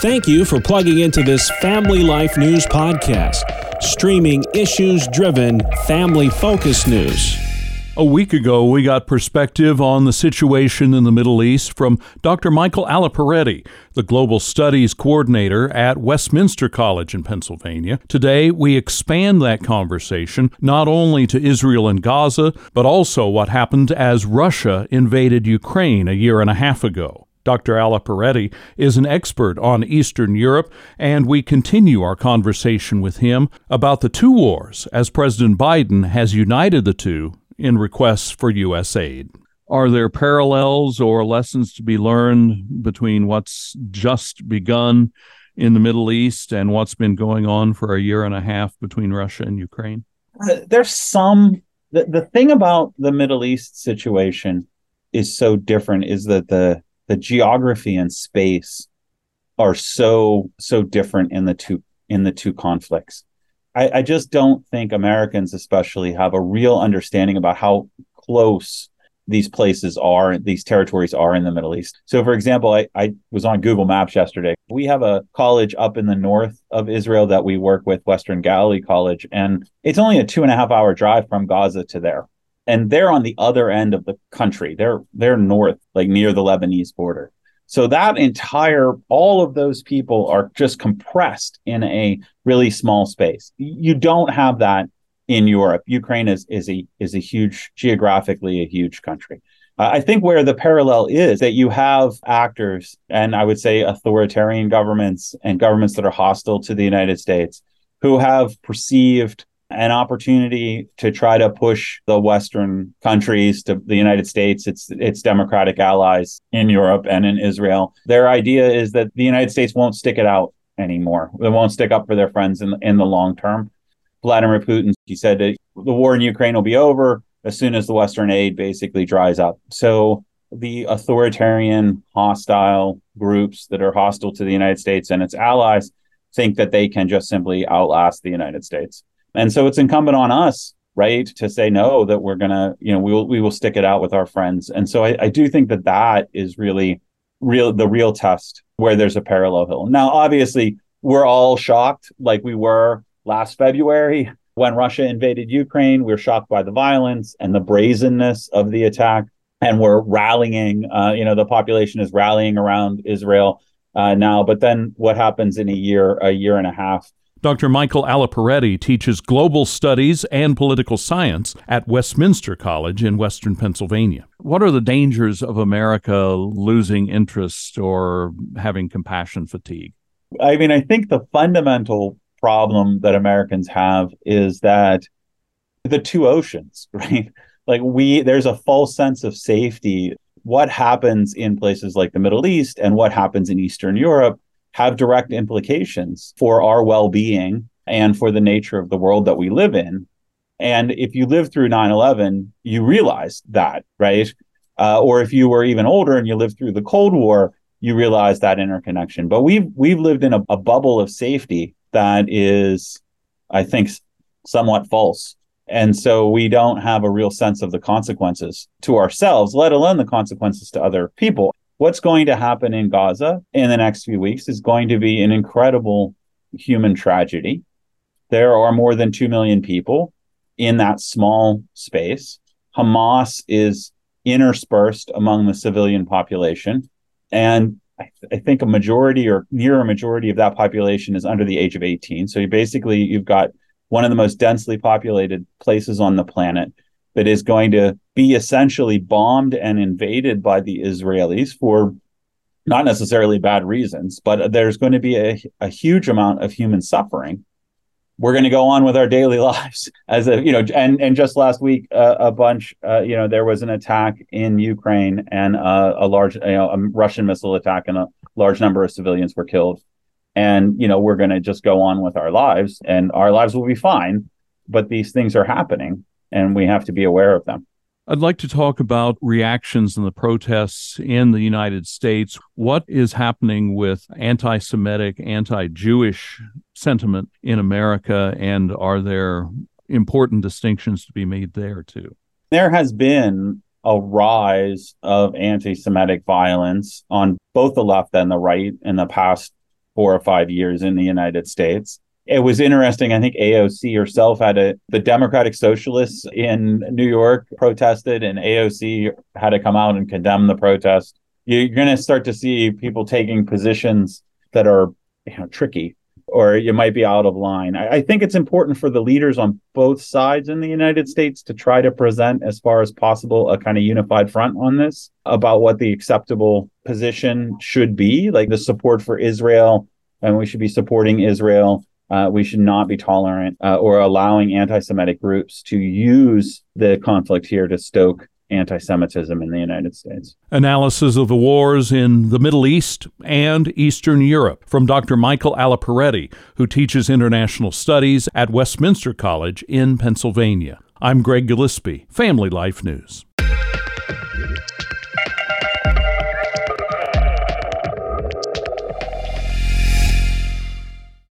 Thank you for plugging into this Family Life News podcast, streaming issues driven, family focused news. A week ago, we got perspective on the situation in the Middle East from Dr. Michael Aleprete, the Global Studies Coordinator at Westminster College in Pennsylvania. Today, we expand that conversation not only to Israel and Gaza, but also what happened as Russia invaded Ukraine a year and a half ago. Dr. Aleprete is an expert on Eastern Europe, and we continue our conversation with him about the two wars as President Biden has united the two in requests for U.S. aid. Are there parallels or lessons to be learned between what's just begun in the Middle East and what's been going on for a year and a half between Russia and Ukraine? Uh, there's some. The, the thing about the Middle East situation is so different is that the the geography and space are so so different in the two in the two conflicts. I, I just don't think Americans, especially, have a real understanding about how close these places are, these territories are in the Middle East. So, for example, I, I was on Google Maps yesterday. We have a college up in the north of Israel that we work with, Western Galilee College, and it's only a two and a half hour drive from Gaza to there and they're on the other end of the country. They're they're north, like near the Lebanese border. So that entire all of those people are just compressed in a really small space. You don't have that in Europe. Ukraine is is a is a huge geographically a huge country. I think where the parallel is that you have actors and I would say authoritarian governments and governments that are hostile to the United States who have perceived an opportunity to try to push the Western countries to the United States, its its democratic allies in Europe and in Israel. Their idea is that the United States won't stick it out anymore. They won't stick up for their friends in in the long term. Vladimir Putin, he said the war in Ukraine will be over as soon as the Western aid basically dries up. So the authoritarian, hostile groups that are hostile to the United States and its allies think that they can just simply outlast the United States. And so it's incumbent on us, right, to say no, that we're gonna, you know, we will we will stick it out with our friends. And so I, I do think that that is really real the real test where there's a parallel hill. Now, obviously, we're all shocked, like we were last February when Russia invaded Ukraine. We we're shocked by the violence and the brazenness of the attack, and we're rallying. Uh, you know, the population is rallying around Israel uh, now. But then, what happens in a year, a year and a half? Dr. Michael Aleprete teaches global studies and political science at Westminster College in Western Pennsylvania. What are the dangers of America losing interest or having compassion fatigue? I mean, I think the fundamental problem that Americans have is that the two oceans, right? Like we there's a false sense of safety. What happens in places like the Middle East and what happens in Eastern Europe have direct implications for our well being and for the nature of the world that we live in. And if you lived through 9 11, you realize that, right? Uh, or if you were even older and you lived through the Cold War, you realize that interconnection. But we've we've lived in a, a bubble of safety that is, I think, somewhat false. And so we don't have a real sense of the consequences to ourselves, let alone the consequences to other people what's going to happen in Gaza in the next few weeks is going to be an incredible human tragedy. There are more than 2 million people in that small space. Hamas is interspersed among the civilian population. And I, th- I, think a majority or near a majority of that population is under the age of 18. So you basically, you've got one of the most densely populated places on the planet that is going to be essentially bombed and invaded by the Israelis for not necessarily bad reasons, but there's going to be a, a huge amount of human suffering. We're going to go on with our daily lives as a, you know, and, and just last week, uh, a bunch, uh, you know, there was an attack in Ukraine and uh, a large, you know, a Russian missile attack and a large number of civilians were killed. And, you know, we're going to just go on with our lives and our lives will be fine. But these things are happening and we have to be aware of them. I'd like to talk about reactions and the protests in the United States. What is happening with anti Semitic, anti Jewish sentiment in America? And are there important distinctions to be made there, too? There has been a rise of anti Semitic violence on both the left and the right in the past four or five years in the United States. It was interesting. I think AOC herself had a the Democratic Socialists in New York protested, and AOC had to come out and condemn the protest. You're going to start to see people taking positions that are you know, tricky or you might be out of line. I, I, think it's important for the leaders on both sides in the United States to try to present, as far as possible, a kind of unified front on this about what the acceptable position should be, like the support for Israel, and we should be supporting Israel. Uh, we should not be tolerant uh, or allowing anti Semitic groups to use the conflict here to stoke anti Semitism in the United States. Analysis of the wars in the Middle East and Eastern Europe from Dr. Michael Aleprete, who teaches international studies at Westminster College in Pennsylvania. I'm Greg Gillespie, Family Life News.